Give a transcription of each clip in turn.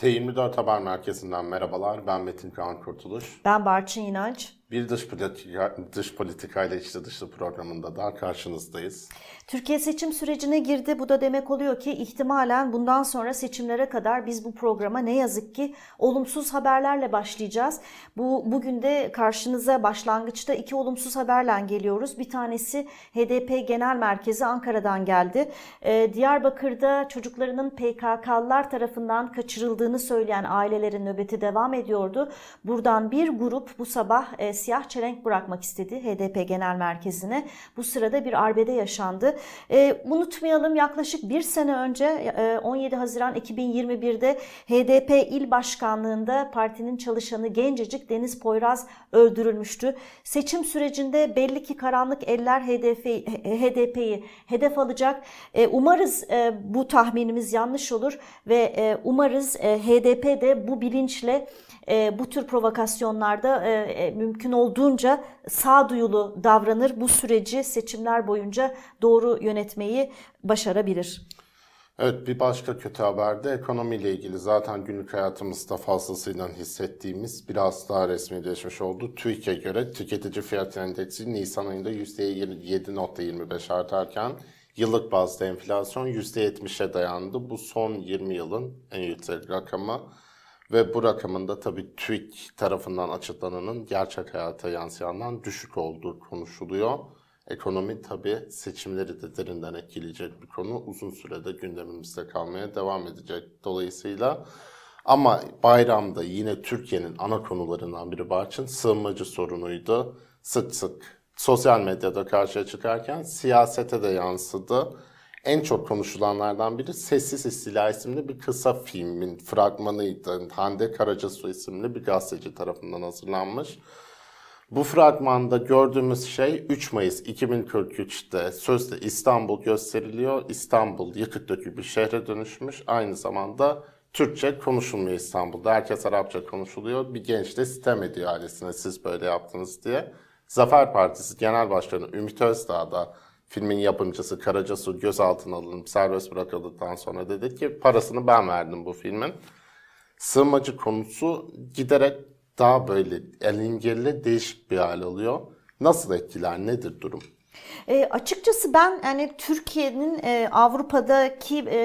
T24 Haber Merkezi'nden merhabalar. Ben Metin Kaan Kurtuluş. Ben Barçın İnanç. Bir dış politika, dış politikayla içli dışlı programında daha karşınızdayız. Türkiye seçim sürecine girdi. Bu da demek oluyor ki ihtimalen bundan sonra seçimlere kadar biz bu programa ne yazık ki olumsuz haberlerle başlayacağız. Bu bugün de karşınıza başlangıçta iki olumsuz haberle geliyoruz. Bir tanesi HDP Genel Merkezi Ankara'dan geldi. Ee, Diyarbakır'da çocuklarının PKK'lılar tarafından kaçırıldığını söyleyen ailelerin nöbeti devam ediyordu. Buradan bir grup bu sabah e, siyah çelenk bırakmak istedi HDP Genel Merkezi'ne. Bu sırada bir arbede yaşandı. E, unutmayalım yaklaşık bir sene önce e, 17 Haziran 2021'de HDP il başkanlığında partinin çalışanı gencecik Deniz Poyraz öldürülmüştü. Seçim sürecinde belli ki karanlık eller HDP, HDP'yi hedef alacak. E, umarız e, bu tahminimiz yanlış olur ve e, umarız e, HDP de bu bilinçle e, bu tür provokasyonlarda e, e, mümkün olduğunca sağduyulu davranır. Bu süreci seçimler boyunca doğru yönetmeyi başarabilir. Evet bir başka kötü haber de ekonomiyle ilgili zaten günlük hayatımızda fazlasıyla hissettiğimiz biraz daha resmileşmiş oldu. TÜİK'e göre tüketici fiyat endeksi Nisan ayında %7.25 artarken yıllık bazda enflasyon %70'e dayandı. Bu son 20 yılın en yüksek rakamı. Ve bu rakamın da tabii TÜİK tarafından açıklananın gerçek hayata yansıyandan düşük olduğu konuşuluyor. Ekonomi tabii seçimleri de derinden etkileyecek bir konu. Uzun sürede gündemimizde kalmaya devam edecek dolayısıyla. Ama bayramda yine Türkiye'nin ana konularından biri Barçın sığınmacı sorunuydu. Sık sık sosyal medyada karşıya çıkarken siyasete de yansıdı. En çok konuşulanlardan biri Sessiz İstila isimli bir kısa filmin fragmanıydı. Hande Karacasu isimli bir gazeteci tarafından hazırlanmış. Bu fragmanda gördüğümüz şey 3 Mayıs 2043'te sözde İstanbul gösteriliyor. İstanbul yıkık dökük bir şehre dönüşmüş. Aynı zamanda Türkçe konuşulmuyor İstanbul'da. Herkes Arapça konuşuluyor. Bir genç de sitem ediyor ailesine siz böyle yaptınız diye. Zafer Partisi Genel Başkanı Ümit Özdağ da filmin yapımcısı Karacasu gözaltına alınıp serbest bırakıldıktan sonra dedi ki parasını ben verdim bu filmin. Sığınmacı konusu giderek daha böyle elingirli değişik bir hal alıyor. Nasıl etkiler nedir durum? E, açıkçası ben yani Türkiye'nin e, Avrupa'daki e,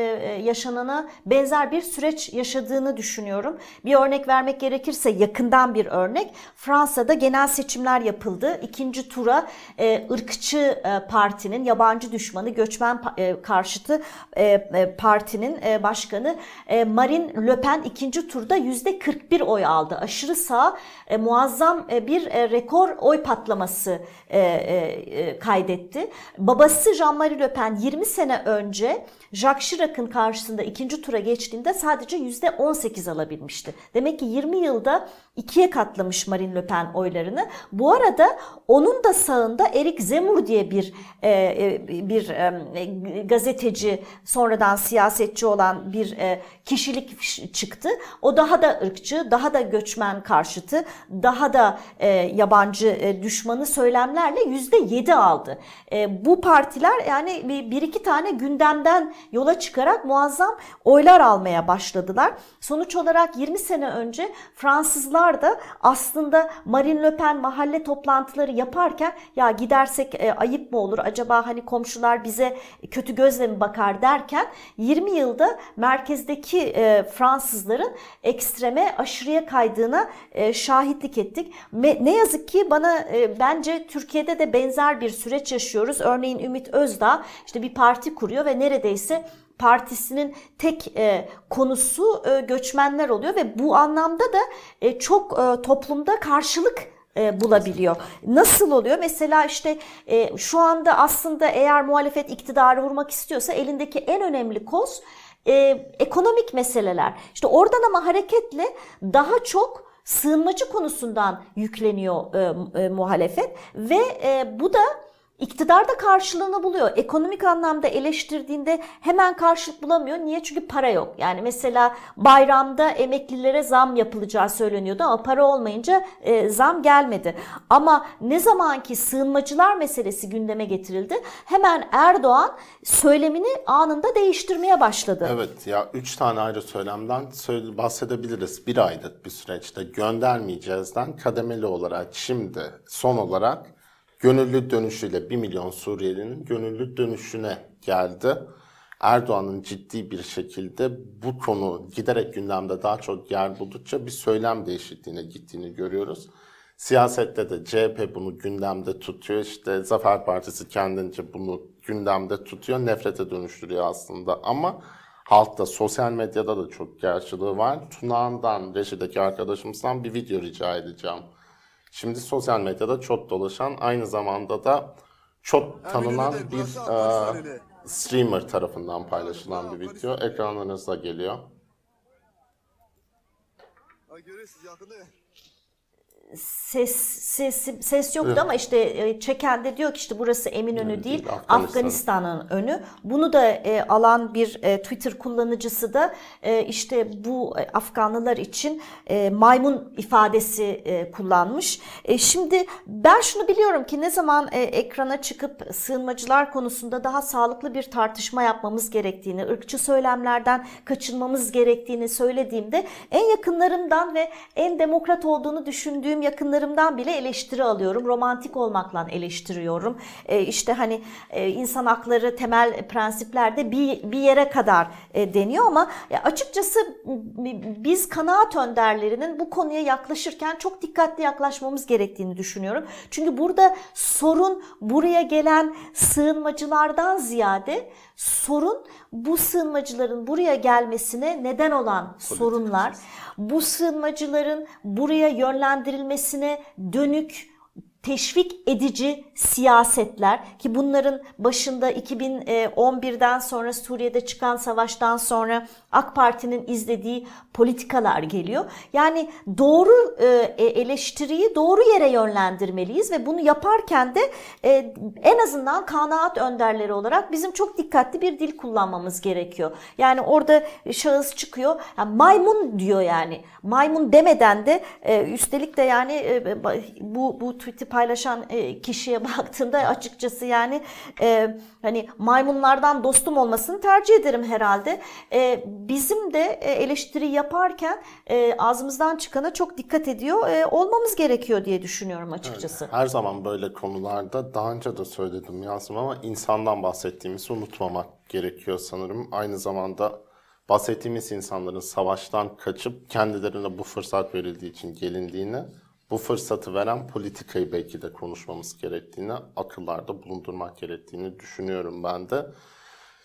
yaşanana benzer bir süreç yaşadığını düşünüyorum. Bir örnek vermek gerekirse yakından bir örnek. Fransa'da genel seçimler yapıldı. İkinci tura e, ırkçı e, partinin, yabancı düşmanı, göçmen e, karşıtı e, e, partinin e, başkanı e, Marine Le Pen ikinci turda yüzde 41 oy aldı. Aşırı sağ e, muazzam e, bir e, rekor oy patlaması e, e, kaydetti. Babası Jean-Marie Le Pen 20 sene önce Jacques Chirac'ın karşısında ikinci tura geçtiğinde sadece %18 alabilmişti. Demek ki 20 yılda ikiye katlamış Marine Le Pen oylarını. Bu arada onun da sağında Eric Zemmour diye bir e, bir e, gazeteci sonradan siyasetçi olan bir e, kişilik çıktı. O daha da ırkçı, daha da göçmen karşıtı, daha da e, yabancı e, düşmanı söylemlerle %7 aldı. E, bu partiler yani bir iki tane gündemden yola çıkarak muazzam oylar almaya başladılar. Sonuç olarak 20 sene önce Fransızlar da aslında Marine Le Pen mahalle toplantıları yaparken ya gidersek e, ayıp mı olur acaba hani komşular bize kötü gözle mi bakar derken 20 yılda merkezdeki e, Fransızların ekstreme aşırıya kaydığına e, şahitlik ettik. Me, ne yazık ki bana e, bence Türkiye'de de benzer bir süreç yaşıyoruz. Örneğin Ümit Özdağ işte bir parti kuruyor ve neredeyse partisinin tek e, konusu e, göçmenler oluyor ve bu anlamda da e, çok e, toplumda karşılık e, bulabiliyor. Nasıl oluyor? Mesela işte e, şu anda aslında eğer muhalefet iktidarı vurmak istiyorsa elindeki en önemli koz e, ekonomik meseleler. İşte oradan ama hareketle daha çok sığınmacı konusundan yükleniyor e, e, muhalefet ve e, bu da İktidar da karşılığını buluyor. Ekonomik anlamda eleştirdiğinde hemen karşılık bulamıyor. Niye? Çünkü para yok. Yani mesela bayramda emeklilere zam yapılacağı söyleniyordu ama para olmayınca e, zam gelmedi. Ama ne zaman ki sığınmacılar meselesi gündeme getirildi hemen Erdoğan söylemini anında değiştirmeye başladı. Evet ya üç tane ayrı söylemden söyle, bahsedebiliriz. Bir aylık bir süreçte göndermeyeceğizden kademeli olarak şimdi son olarak gönüllü dönüşüyle 1 milyon Suriyelinin gönüllü dönüşüne geldi. Erdoğan'ın ciddi bir şekilde bu konu giderek gündemde daha çok yer buldukça bir söylem değişikliğine gittiğini görüyoruz. Siyasette de CHP bunu gündemde tutuyor. İşte Zafer Partisi kendince bunu gündemde tutuyor. Nefrete dönüştürüyor aslında ama halkta, sosyal medyada da çok karşılığı var. Tunağan'dan, Reşit'teki arkadaşımızdan bir video rica edeceğim. Şimdi sosyal medyada çok dolaşan, aynı zamanda da çok tanınan bir e, streamer tarafından paylaşılan bir video. Ekranlarınıza geliyor. Görüyorsunuz yakında ya. Ses ses ses yoktu ama işte e, çeken de diyor ki işte burası Eminönü değil, değil Afganistan. Afganistan'ın önü. Bunu da e, alan bir e, Twitter kullanıcısı da e, işte bu e, Afganlılar için e, maymun ifadesi e, kullanmış. E, şimdi ben şunu biliyorum ki ne zaman e, ekrana çıkıp sığınmacılar konusunda daha sağlıklı bir tartışma yapmamız gerektiğini, ırkçı söylemlerden kaçınmamız gerektiğini söylediğimde en yakınlarımdan ve en demokrat olduğunu düşündüğüm yakınlarımdan bile eleştiri alıyorum. Romantik olmakla eleştiriyorum. E, işte hani e, insan hakları temel prensiplerde bir, bir yere kadar e, deniyor ama e, açıkçası biz kanaat önderlerinin bu konuya yaklaşırken çok dikkatli yaklaşmamız gerektiğini düşünüyorum. Çünkü burada sorun buraya gelen sığınmacılardan ziyade sorun bu sığınmacıların buraya gelmesine neden olan sorunlar, bu sığınmacıların buraya yönlendirilmesine dönük teşvik edici siyasetler ki bunların başında 2011'den sonra Suriye'de çıkan savaştan sonra AK Parti'nin izlediği politikalar geliyor. Yani doğru e, eleştiriyi doğru yere yönlendirmeliyiz ve bunu yaparken de e, en azından kanaat önderleri olarak bizim çok dikkatli bir dil kullanmamız gerekiyor. Yani orada şahıs çıkıyor yani maymun diyor yani maymun demeden de e, üstelik de yani e, bu bu tweet'i paylaşan e, kişiye baktığımda açıkçası yani e, hani maymunlardan dostum olmasını tercih ederim herhalde. E, bizim de e, eleştiri yaparken e, ağzımızdan çıkana çok dikkat ediyor e, olmamız gerekiyor diye düşünüyorum açıkçası. Her zaman böyle konularda daha önce de söyledim yazdım ama insandan bahsettiğimizi unutmamak gerekiyor sanırım. Aynı zamanda bahsettiğimiz insanların savaştan kaçıp kendilerine bu fırsat verildiği için gelindiğini, bu fırsatı veren politikayı belki de konuşmamız gerektiğini, akıllarda bulundurmak gerektiğini düşünüyorum ben de.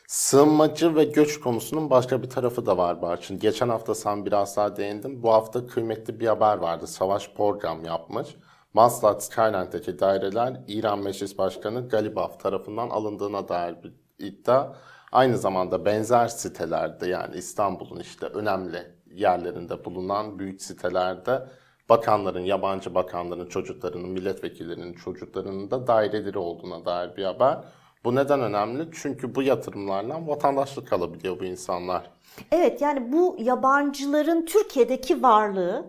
Sığınmacı ve göç konusunun başka bir tarafı da var Barçın. Geçen hafta sen biraz daha değindin. Bu hafta kıymetli bir haber vardı. Savaş program yapmış. Maslak Skyline'deki daireler İran Meclis Başkanı Galibaf tarafından alındığına dair bir iddia. Aynı zamanda benzer sitelerde yani İstanbul'un işte önemli yerlerinde bulunan büyük sitelerde bakanların, yabancı bakanların çocuklarının, milletvekillerinin çocuklarının da daireleri olduğuna dair bir haber. Bu neden önemli? Çünkü bu yatırımlarla vatandaşlık alabiliyor bu insanlar. Evet yani bu yabancıların Türkiye'deki varlığı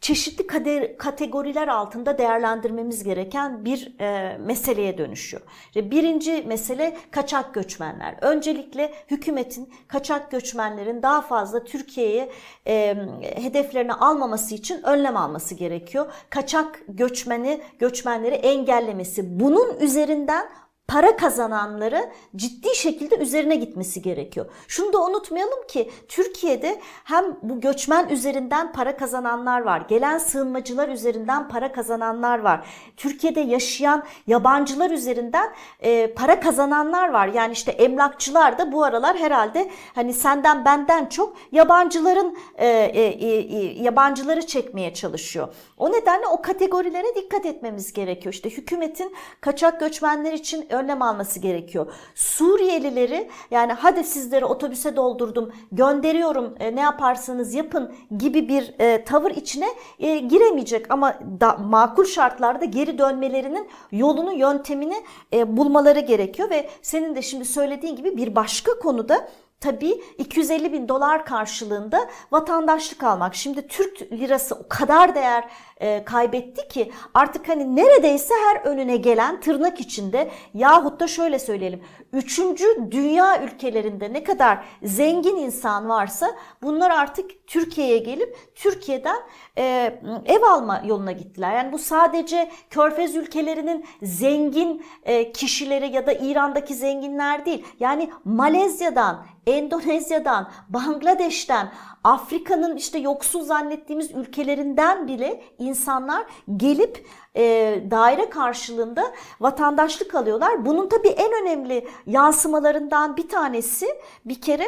çeşitli kader, kategoriler altında değerlendirmemiz gereken bir e, meseleye dönüşüyor. Birinci mesele kaçak göçmenler. Öncelikle hükümetin kaçak göçmenlerin daha fazla Türkiye'ye e, hedeflerini almaması için önlem alması gerekiyor. Kaçak göçmeni, göçmenleri engellemesi. Bunun üzerinden para kazananları ciddi şekilde üzerine gitmesi gerekiyor. Şunu da unutmayalım ki Türkiye'de hem bu göçmen üzerinden para kazananlar var, gelen sığınmacılar üzerinden para kazananlar var. Türkiye'de yaşayan yabancılar üzerinden e, para kazananlar var. Yani işte emlakçılar da bu aralar herhalde hani senden benden çok yabancıların e, e, e, yabancıları çekmeye çalışıyor. O nedenle o kategorilere dikkat etmemiz gerekiyor. İşte hükümetin kaçak göçmenler için önlem alması gerekiyor. Suriyelileri yani hadi sizleri otobüse doldurdum gönderiyorum e, ne yaparsanız yapın gibi bir e, tavır içine e, giremeyecek ama da, makul şartlarda geri dönmelerinin yolunu yöntemini e, bulmaları gerekiyor ve senin de şimdi söylediğin gibi bir başka konuda tabii 250 bin dolar karşılığında vatandaşlık almak. Şimdi Türk lirası o kadar değer e, kaybetti ki artık hani neredeyse her önüne gelen tırnak içinde yahut da şöyle söyleyelim. Üçüncü dünya ülkelerinde ne kadar zengin insan varsa bunlar artık Türkiye'ye gelip Türkiye'den e, ev alma yoluna gittiler. Yani bu sadece Körfez ülkelerinin zengin e, kişileri ya da İran'daki zenginler değil. Yani Malezya'dan, Endonezya'dan, Bangladeş'ten, Afrika'nın işte yoksul zannettiğimiz ülkelerinden bile insanlar gelip e, daire karşılığında vatandaşlık alıyorlar. Bunun tabii en önemli yansımalarından bir tanesi bir kere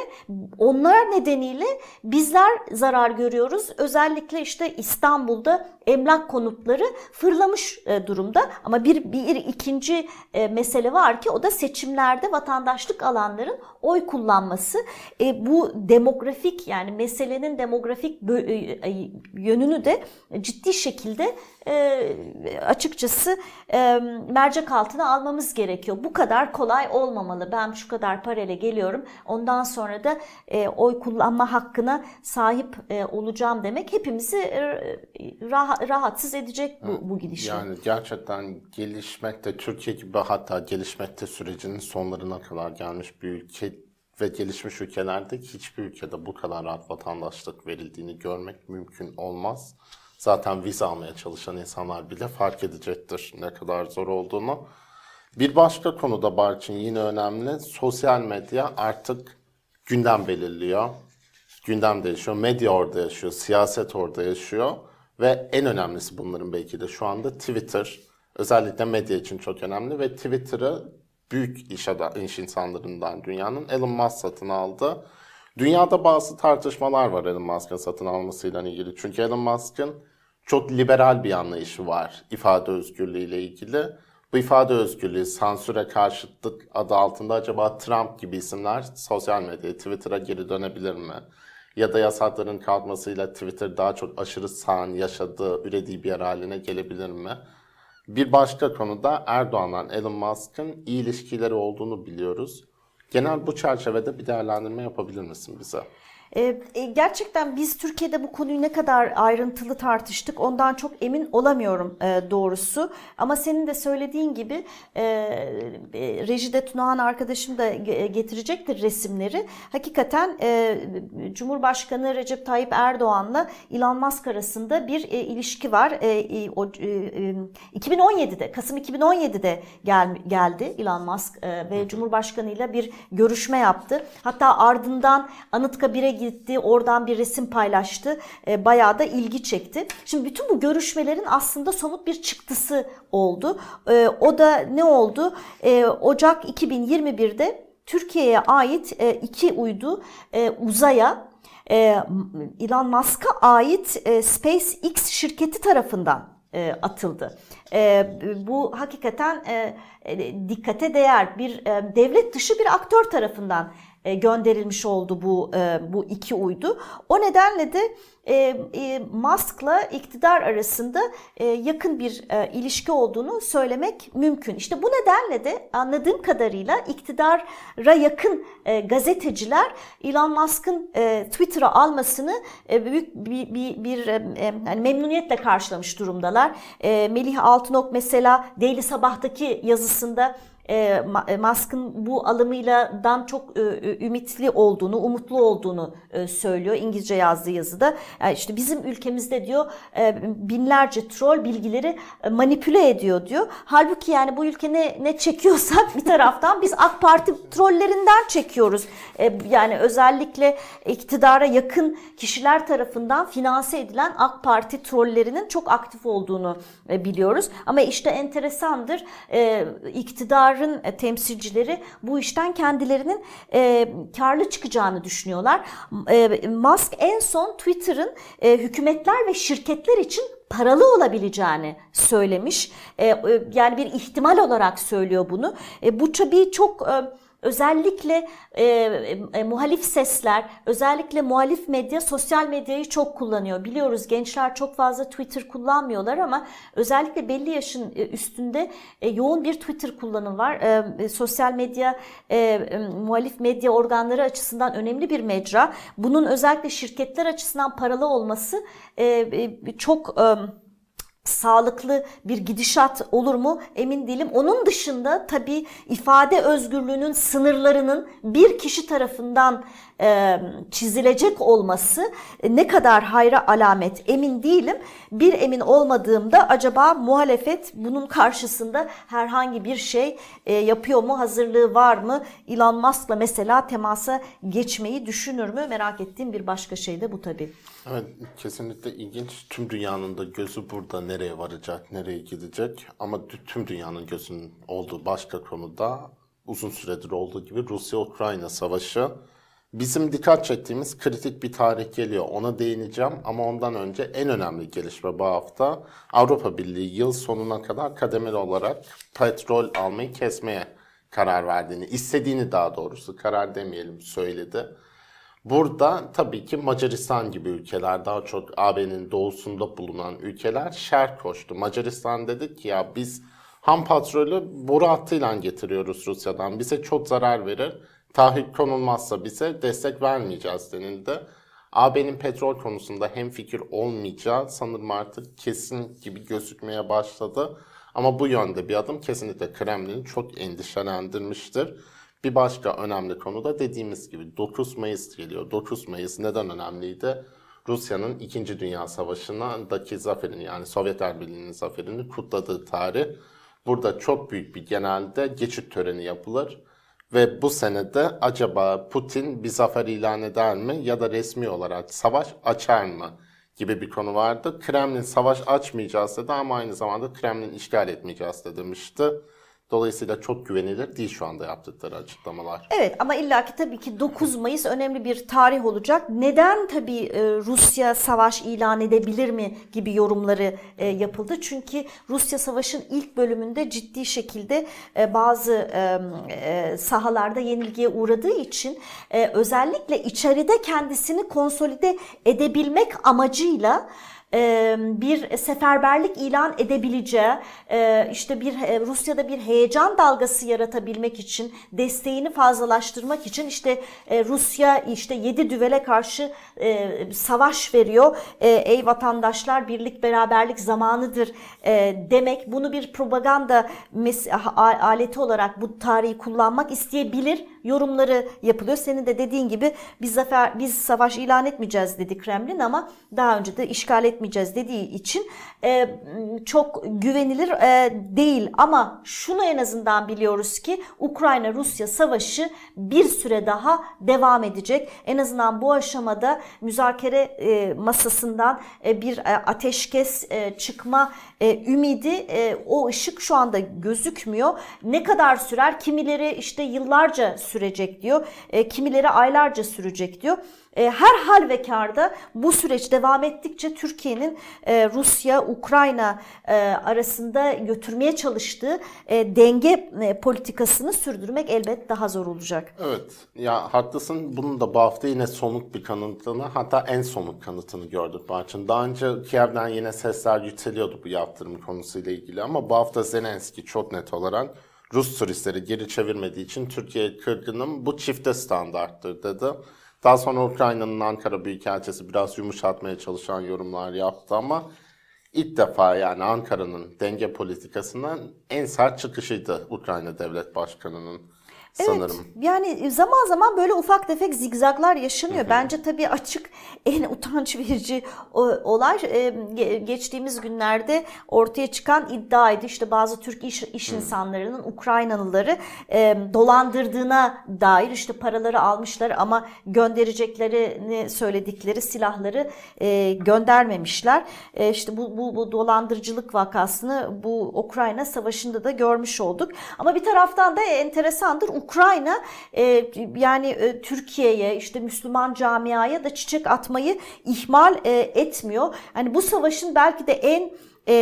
onlar nedeniyle bizler zarar görüyoruz. Özellikle işte İstanbul'da emlak konutları fırlamış e, durumda. Ama bir, bir ikinci e, mesele var ki o da seçimlerde vatandaşlık alanların oy kullanması. E, bu demografik yani meselenin demografik e, yönünü de ciddi şekilde e, açıkçası e, mercek altına almamız gerekiyor. Bu kadar kolay olmamalı. Ben şu kadar parayla geliyorum. Ondan sonra da e, oy kullanma hakkına sahip e, olacağım demek hepimizi e, rah- rahatsız edecek bu, bu gidişle. Yani gerçekten gelişmekte Türkiye gibi hatta gelişmekte sürecinin sonlarına kadar gelmiş bir ülke ve gelişmiş ülkelerde hiçbir ülkede bu kadar rahat vatandaşlık verildiğini görmek mümkün olmaz. Zaten vize almaya çalışan insanlar bile fark edecektir ne kadar zor olduğunu. Bir başka konuda Barçın yine önemli. Sosyal medya artık gündem belirliyor. Gündem değişiyor. Medya orada yaşıyor. Siyaset orada yaşıyor. Ve en önemlisi bunların belki de şu anda Twitter. Özellikle medya için çok önemli ve Twitter'ı büyük iş, iş insanlarından dünyanın Elon Musk satın aldı. Dünyada bazı tartışmalar var Elon Musk'ın satın almasıyla ilgili. Çünkü Elon Musk'ın çok liberal bir anlayışı var ifade özgürlüğü ile ilgili. Bu ifade özgürlüğü, sansüre karşıtlık adı altında acaba Trump gibi isimler sosyal medyaya, Twitter'a geri dönebilir mi? Ya da yasakların kalkmasıyla Twitter daha çok aşırı sağın yaşadığı, ürediği bir yer haline gelebilir mi? Bir başka konuda Erdoğan'la Elon Musk'ın iyi ilişkileri olduğunu biliyoruz. Genel bu çerçevede bir değerlendirme yapabilir misin bize? Ee, e, gerçekten biz Türkiye'de bu konuyu ne kadar ayrıntılı tartıştık ondan çok emin olamıyorum e, doğrusu. Ama senin de söylediğin gibi e, rejide Tunahan arkadaşım da getirecektir resimleri. Hakikaten Cumhurbaşkanı Recep Tayyip Erdoğan'la Elon Musk arasında bir ilişki var. 2017'de Kasım 2017'de gel, geldi Elon Musk ve Cumhurbaşkanı ile bir görüşme yaptı. Hatta ardından Anıtkabir'e gitti, oradan bir resim paylaştı. E, bayağı da ilgi çekti. Şimdi bütün bu görüşmelerin aslında somut bir çıktısı oldu. E, o da ne oldu? E, Ocak 2021'de Türkiye'ye ait e, iki uydu e, uzaya e, Elon Musk'a ait e, SpaceX şirketi tarafından e, atıldı. E, bu hakikaten e, e, dikkate değer bir e, devlet dışı bir aktör tarafından gönderilmiş oldu bu e, bu iki uydu. O nedenle de e, e, Musk'la iktidar arasında e, yakın bir e, ilişki olduğunu söylemek mümkün. İşte bu nedenle de anladığım kadarıyla iktidara yakın e, gazeteciler Elon Musk'ın e, Twitter'a almasını e, büyük bir, bir, bir e, e yani memnuniyetle karşılamış durumdalar. E, Melih Altınok mesela Daily Sabah'taki yazısında e, e, Musk'ın bu alımıyla dan çok e, ümitli olduğunu, umutlu olduğunu söylüyor İngilizce yazdığı yazıda. Yani işte bizim ülkemizde diyor binlerce troll bilgileri manipüle ediyor diyor. Halbuki yani bu ülke ne, ne çekiyorsak bir taraftan biz AK Parti trollerinden çekiyoruz. Yani özellikle iktidara yakın kişiler tarafından finanse edilen AK Parti trollerinin çok aktif olduğunu biliyoruz. Ama işte enteresandır iktidar iktidarın e, temsilcileri bu işten kendilerinin e, karlı çıkacağını düşünüyorlar. E, Musk en son Twitter'ın e, hükümetler ve şirketler için paralı olabileceğini söylemiş. E, e, yani bir ihtimal olarak söylüyor bunu. E, bu tabii çok... E, Özellikle e, e, muhalif sesler, özellikle muhalif medya sosyal medyayı çok kullanıyor. Biliyoruz gençler çok fazla Twitter kullanmıyorlar ama özellikle belli yaşın e, üstünde e, yoğun bir Twitter kullanımı var. E, e, sosyal medya, e, e, muhalif medya organları açısından önemli bir mecra. Bunun özellikle şirketler açısından paralı olması e, e, çok... E, sağlıklı bir gidişat olur mu emin değilim. Onun dışında tabii ifade özgürlüğünün sınırlarının bir kişi tarafından çizilecek olması e, ne kadar hayra alamet emin değilim. Bir emin olmadığımda acaba muhalefet bunun karşısında herhangi bir şey e, yapıyor mu, hazırlığı var mı? Elon Musk'la mesela temasa geçmeyi düşünür mü? Merak ettiğim bir başka şey de bu tabii. Evet kesinlikle ilginç. Tüm dünyanın da gözü burada nereye varacak, nereye gidecek. Ama tüm dünyanın gözünün olduğu başka konuda uzun süredir olduğu gibi Rusya-Ukrayna savaşı. Bizim dikkat çektiğimiz kritik bir tarih geliyor. Ona değineceğim ama ondan önce en önemli gelişme bu hafta Avrupa Birliği yıl sonuna kadar kademeli olarak petrol almayı kesmeye karar verdiğini, istediğini daha doğrusu karar demeyelim söyledi. Burada tabii ki Macaristan gibi ülkeler daha çok AB'nin doğusunda bulunan ülkeler şer koştu. Macaristan dedi ki ya biz ham petrolü boru hattıyla getiriyoruz Rusya'dan. Bize çok zarar verir. Taahhüt konulmazsa bize destek vermeyeceğiz denildi. AB'nin petrol konusunda hem fikir olmayacağı sanırım artık kesin gibi gözükmeye başladı. Ama bu yönde bir adım kesinlikle Kremlin'i çok endişelendirmiştir. Bir başka önemli konu da dediğimiz gibi 9 Mayıs geliyor. 9 Mayıs neden önemliydi? Rusya'nın 2. Dünya Savaşı'ndaki zaferini yani Sovyetler Birliği'nin zaferini kutladığı tarih. Burada çok büyük bir genelde geçit töreni yapılır. Ve bu senede acaba Putin bir zafer ilan eder mi ya da resmi olarak savaş açar mı gibi bir konu vardı. Kremlin savaş açmayacağız dedi ama aynı zamanda Kremlin işgal etmeyeceğiz de demişti. Dolayısıyla çok güvenilir değil şu anda yaptıkları açıklamalar. Evet ama illaki tabii ki 9 Mayıs önemli bir tarih olacak. Neden tabii e, Rusya savaş ilan edebilir mi gibi yorumları e, yapıldı. Çünkü Rusya savaşın ilk bölümünde ciddi şekilde e, bazı sahalarda yenilgiye uğradığı için özellikle içeride kendisini konsolide edebilmek amacıyla bir seferberlik ilan edebileceği, işte bir Rusya'da bir heyecan dalgası yaratabilmek için, desteğini fazlalaştırmak için işte Rusya işte yedi düvele karşı savaş veriyor. Ey vatandaşlar birlik beraberlik zamanıdır demek. Bunu bir propaganda aleti olarak bu tarihi kullanmak isteyebilir yorumları yapılıyor. Senin de dediğin gibi biz zafer biz savaş ilan etmeyeceğiz dedi Kremlin ama daha önce de işgal etmeyeceğiz dediği için e, çok güvenilir e, değil. Ama şunu en azından biliyoruz ki Ukrayna-Rusya savaşı bir süre daha devam edecek. En azından bu aşamada müzakere e, masasından e, bir e, ateşkes e, çıkma e, ümidi e, o ışık şu anda gözükmüyor. Ne kadar sürer? Kimileri işte yıllarca sürecek diyor. E, kimileri aylarca sürecek diyor. E, her hal ve karda bu süreç devam ettikçe Türkiye'nin e, Rusya, Ukrayna e, arasında götürmeye çalıştığı denge politikasını sürdürmek elbet daha zor olacak. Evet, ya haklısın. Bunun da bu hafta yine somut bir kanıtını, hatta en somut kanıtını gördük Barçın. Daha önce Kiev'den yine sesler yükseliyordu bu yaptırım konusuyla ilgili ama bu hafta Zelenski çok net olarak Rus turistleri geri çevirmediği için Türkiye kırgınım bu çifte standarttır dedi. Daha sonra Ukrayna'nın Ankara Büyükelçisi biraz yumuşatmaya çalışan yorumlar yaptı ama ilk defa yani Ankara'nın denge politikasından en sert çıkışıydı Ukrayna Devlet Başkanı'nın. Sanırım. Evet, yani zaman zaman böyle ufak tefek zigzaglar yaşanıyor. Bence tabii açık en utanç verici olay e, geçtiğimiz günlerde ortaya çıkan iddiaydı. İşte bazı Türk iş, iş insanlarının Ukraynalıları e, dolandırdığına dair işte paraları almışlar ama göndereceklerini söyledikleri silahları e, göndermemişler. İşte bu, bu, bu dolandırıcılık vakasını bu Ukrayna savaşında da görmüş olduk. Ama bir taraftan da enteresandır Ukrayna e, yani e, Türkiye'ye işte Müslüman camiaya da çiçek atmayı ihmal e, etmiyor. Hani bu savaşın belki de en e,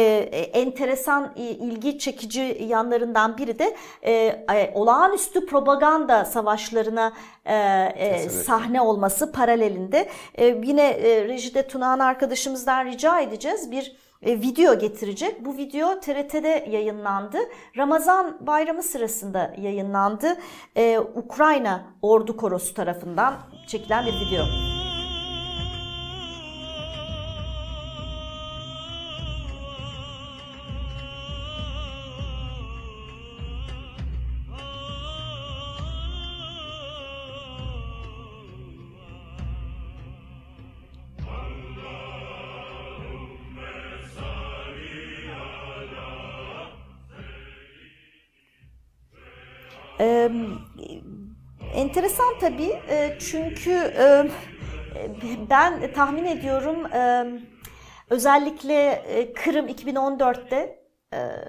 enteresan, e, ilgi çekici yanlarından biri de e, e, olağanüstü propaganda savaşlarına e, e, sahne olması paralelinde. E, yine e, rejide Tunağan arkadaşımızdan rica edeceğiz bir e, video getirecek. Bu video TRT'de yayınlandı. Ramazan bayramı sırasında yayınlandı. Ee, Ukrayna Ordu Korosu tarafından çekilen bir video. Tabii e, çünkü e, ben tahmin ediyorum e, özellikle Kırım 2014'te e,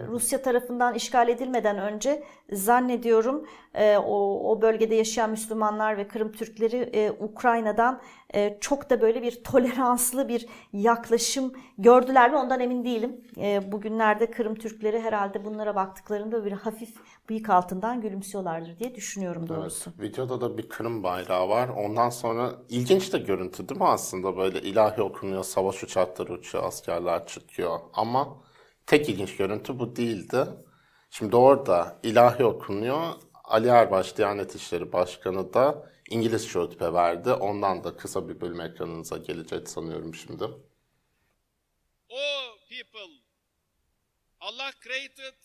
Rusya tarafından işgal edilmeden önce zannediyorum e, o, o bölgede yaşayan Müslümanlar ve Kırım Türkleri e, Ukrayna'dan e, çok da böyle bir toleranslı bir yaklaşım gördüler mi ondan emin değilim. E, bugünlerde Kırım Türkleri herhalde bunlara baktıklarında bir hafif bıyık altından gülümsüyorlardır diye düşünüyorum doğrusu. Evet, videoda da bir Kırım bayrağı var. Ondan sonra ilginç de görüntü değil mi aslında böyle ilahi okunuyor, savaş uçakları uçuyor, askerler çıkıyor ama tek ilginç görüntü bu değildi. Şimdi orada ilahi okunuyor. Ali Erbaş Diyanet İşleri Başkanı da İngilizce ötüpe verdi. Ondan da kısa bir bölüm ekranınıza gelecek sanıyorum şimdi. Oh people, Allah created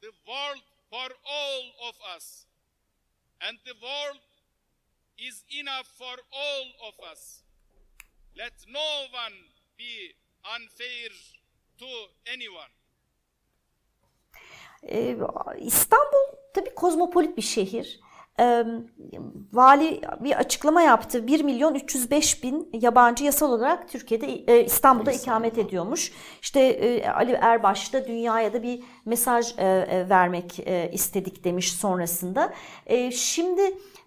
the world for all of us. And the world is enough for all of us. Let no one be unfair. Ee, İstanbul tabii kozmopolit bir şehir. Ee, vali bir açıklama yaptı. 1 milyon 305 bin yabancı yasal olarak Türkiye'de e, İstanbul'da ikamet ediyormuş. İşte e, Ali Erbaş da dünyaya da bir mesaj e, e vermek e, istedik demiş sonrasında. E, şimdi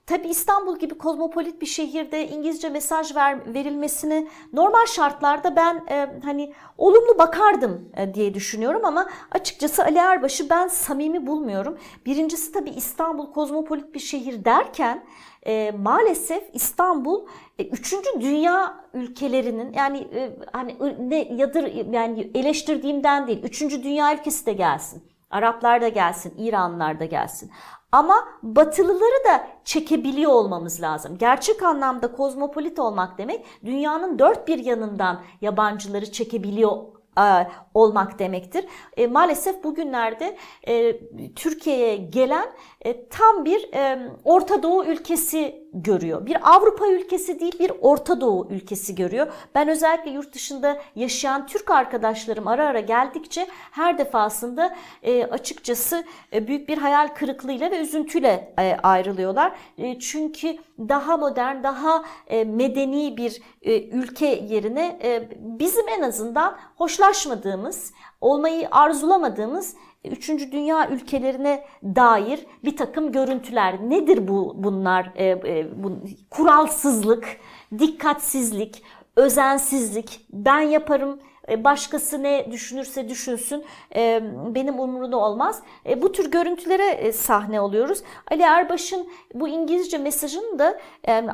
Tabi İstanbul gibi kozmopolit bir şehirde İngilizce mesaj ver, verilmesini normal şartlarda ben e, hani olumlu bakardım e, diye düşünüyorum ama açıkçası Ali Erbaş'ı ben samimi bulmuyorum. Birincisi tabi İstanbul kozmopolit bir şehir derken e, maalesef İstanbul e, üçüncü dünya ülkelerinin yani e, hani ne yadır yani eleştirdiğimden değil üçüncü dünya ülkesi de gelsin. Araplar da gelsin, İranlılar da gelsin. Ama batılıları da çekebiliyor olmamız lazım. Gerçek anlamda kozmopolit olmak demek dünyanın dört bir yanından yabancıları çekebiliyor e, olmak demektir. E, maalesef bugünlerde e, Türkiye'ye gelen e, tam bir e, Orta Doğu ülkesi görüyor. Bir Avrupa ülkesi değil bir Orta Doğu ülkesi görüyor. Ben özellikle yurt dışında yaşayan Türk arkadaşlarım ara ara geldikçe her defasında e, açıkçası e, büyük bir hayal kırıklığıyla ve üzüntüyle e, ayrılıyorlar. Çünkü daha modern, daha medeni bir ülke yerine bizim en azından hoşlaşmadığımız, olmayı arzulamadığımız Üçüncü dünya ülkelerine dair bir takım görüntüler. Nedir bu bunlar? E, e, bu, kuralsızlık, dikkatsizlik, özensizlik, ben yaparım, e, başkası ne düşünürse düşünsün e, benim umurumda olmaz. E, bu tür görüntülere sahne oluyoruz. Ali Erbaş'ın bu İngilizce mesajını da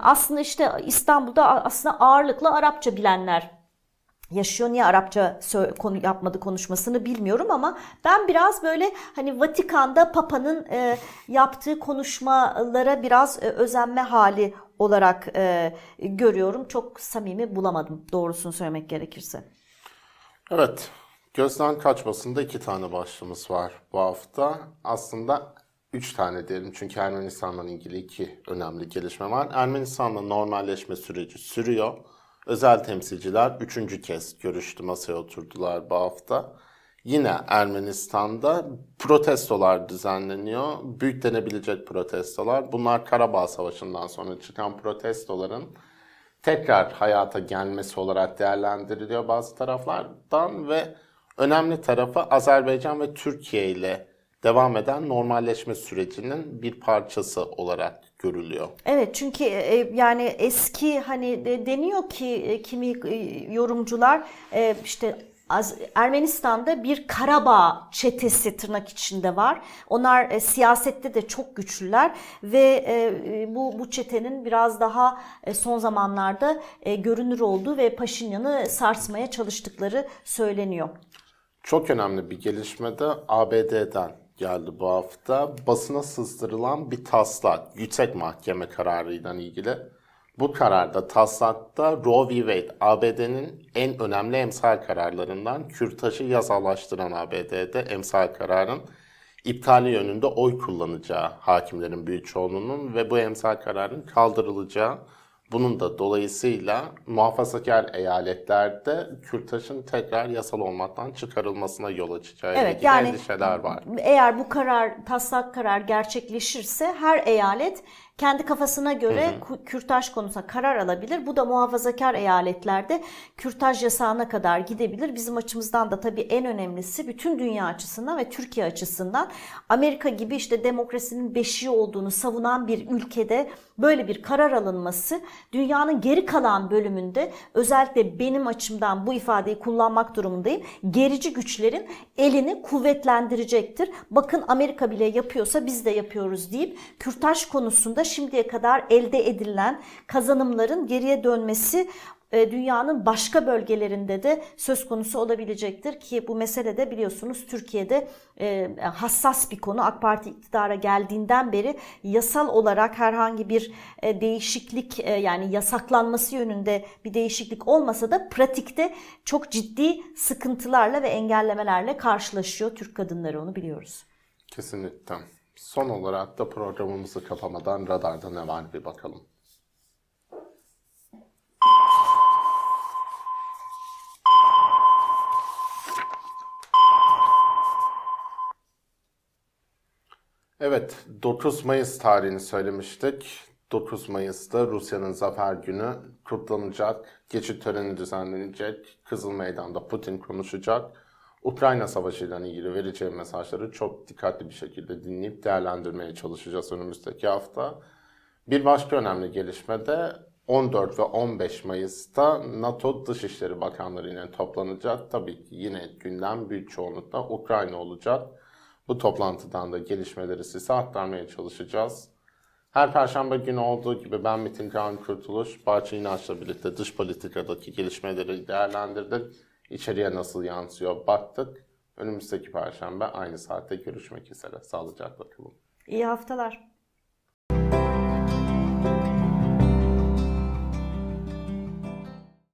aslında işte İstanbul'da aslında ağırlıklı Arapça bilenler yaşıyor. Niye Arapça konu yapmadı konuşmasını bilmiyorum ama ben biraz böyle hani Vatikan'da Papa'nın e, yaptığı konuşmalara biraz e, özenme hali olarak e, görüyorum. Çok samimi bulamadım doğrusunu söylemek gerekirse. Evet, gözden kaçmasında iki tane başlığımız var bu hafta. Aslında Üç tane diyelim çünkü Ermenistan'la ilgili iki önemli gelişme var. Ermenistan'la normalleşme süreci sürüyor. Özel temsilciler üçüncü kez görüştü, masaya oturdular bu hafta. Yine Ermenistan'da protestolar düzenleniyor. Büyük denebilecek protestolar. Bunlar Karabağ Savaşı'ndan sonra çıkan protestoların tekrar hayata gelmesi olarak değerlendiriliyor bazı taraflardan ve önemli tarafı Azerbaycan ve Türkiye ile devam eden normalleşme sürecinin bir parçası olarak görülüyor. Evet çünkü e, yani eski hani de- deniyor ki e, kimi e, yorumcular e, işte Ermenistan'da bir Karabağ çetesi tırnak içinde var. Onlar e, siyasette de çok güçlüler ve e, e, bu bu çetenin biraz daha e, son zamanlarda e, görünür olduğu ve Paşinyan'ı sarsmaya çalıştıkları söyleniyor. Çok önemli bir gelişme de ABD'den geldi bu hafta. Basına sızdırılan bir taslak, yüksek mahkeme kararıyla ilgili. Bu kararda taslakta Roe v. Wade, ABD'nin en önemli emsal kararlarından kürtajı yasallaştıran ABD'de emsal kararın iptali yönünde oy kullanacağı hakimlerin büyük çoğunluğunun ve bu emsal kararın kaldırılacağı bunun da dolayısıyla muhafazakar eyaletlerde kürtajın tekrar yasal olmaktan çıkarılmasına yol açacağı Evet, yani- endişeler var. Eğer bu karar, taslak karar gerçekleşirse her eyalet kendi kafasına göre ku- kürtaj konusunda karar alabilir. Bu da muhafazakar eyaletlerde kürtaj yasağına kadar gidebilir. Bizim açımızdan da tabii en önemlisi bütün dünya açısından ve Türkiye açısından Amerika gibi işte demokrasinin beşiği olduğunu savunan bir ülkede böyle bir karar alınması dünyanın geri kalan bölümünde özellikle benim açımdan bu ifadeyi kullanmak durumundayım. Gerici güçlerin elini kuvvetlendirecektir. Bakın Amerika bile yapıyorsa biz de yapıyoruz deyip kürtaj konusunda şimdiye kadar elde edilen kazanımların geriye dönmesi e, dünyanın başka bölgelerinde de söz konusu olabilecektir ki bu mesele de biliyorsunuz Türkiye'de e, hassas bir konu. AK Parti iktidara geldiğinden beri yasal olarak herhangi bir e, değişiklik yani yasaklanması yönünde bir değişiklik olmasa da pratikte çok ciddi sıkıntılarla ve engellemelerle karşılaşıyor Türk kadınları onu biliyoruz. Kesinlikle. Son olarak da programımızı kapamadan radarda ne var bir bakalım. Evet, 9 Mayıs tarihini söylemiştik. 9 Mayıs'ta Rusya'nın zafer günü kutlanacak, geçit töreni düzenlenecek, Kızıl Meydan'da Putin konuşacak. Ukrayna Savaşı ile ilgili vereceği mesajları çok dikkatli bir şekilde dinleyip değerlendirmeye çalışacağız önümüzdeki hafta. Bir başka önemli gelişme de 14 ve 15 Mayıs'ta NATO Dışişleri Bakanları ile toplanacak. Tabii ki yine gündem büyük çoğunlukla Ukrayna olacak. Bu toplantıdan da gelişmeleri size aktarmaya çalışacağız. Her perşembe günü olduğu gibi ben Metin Can Kurtuluş, Bahçe İnanç'la birlikte dış politikadaki gelişmeleri değerlendirdik. İçeriye nasıl yansıyor baktık. Önümüzdeki perşembe aynı saatte görüşmek üzere. Sağlıcakla kalın. İyi haftalar.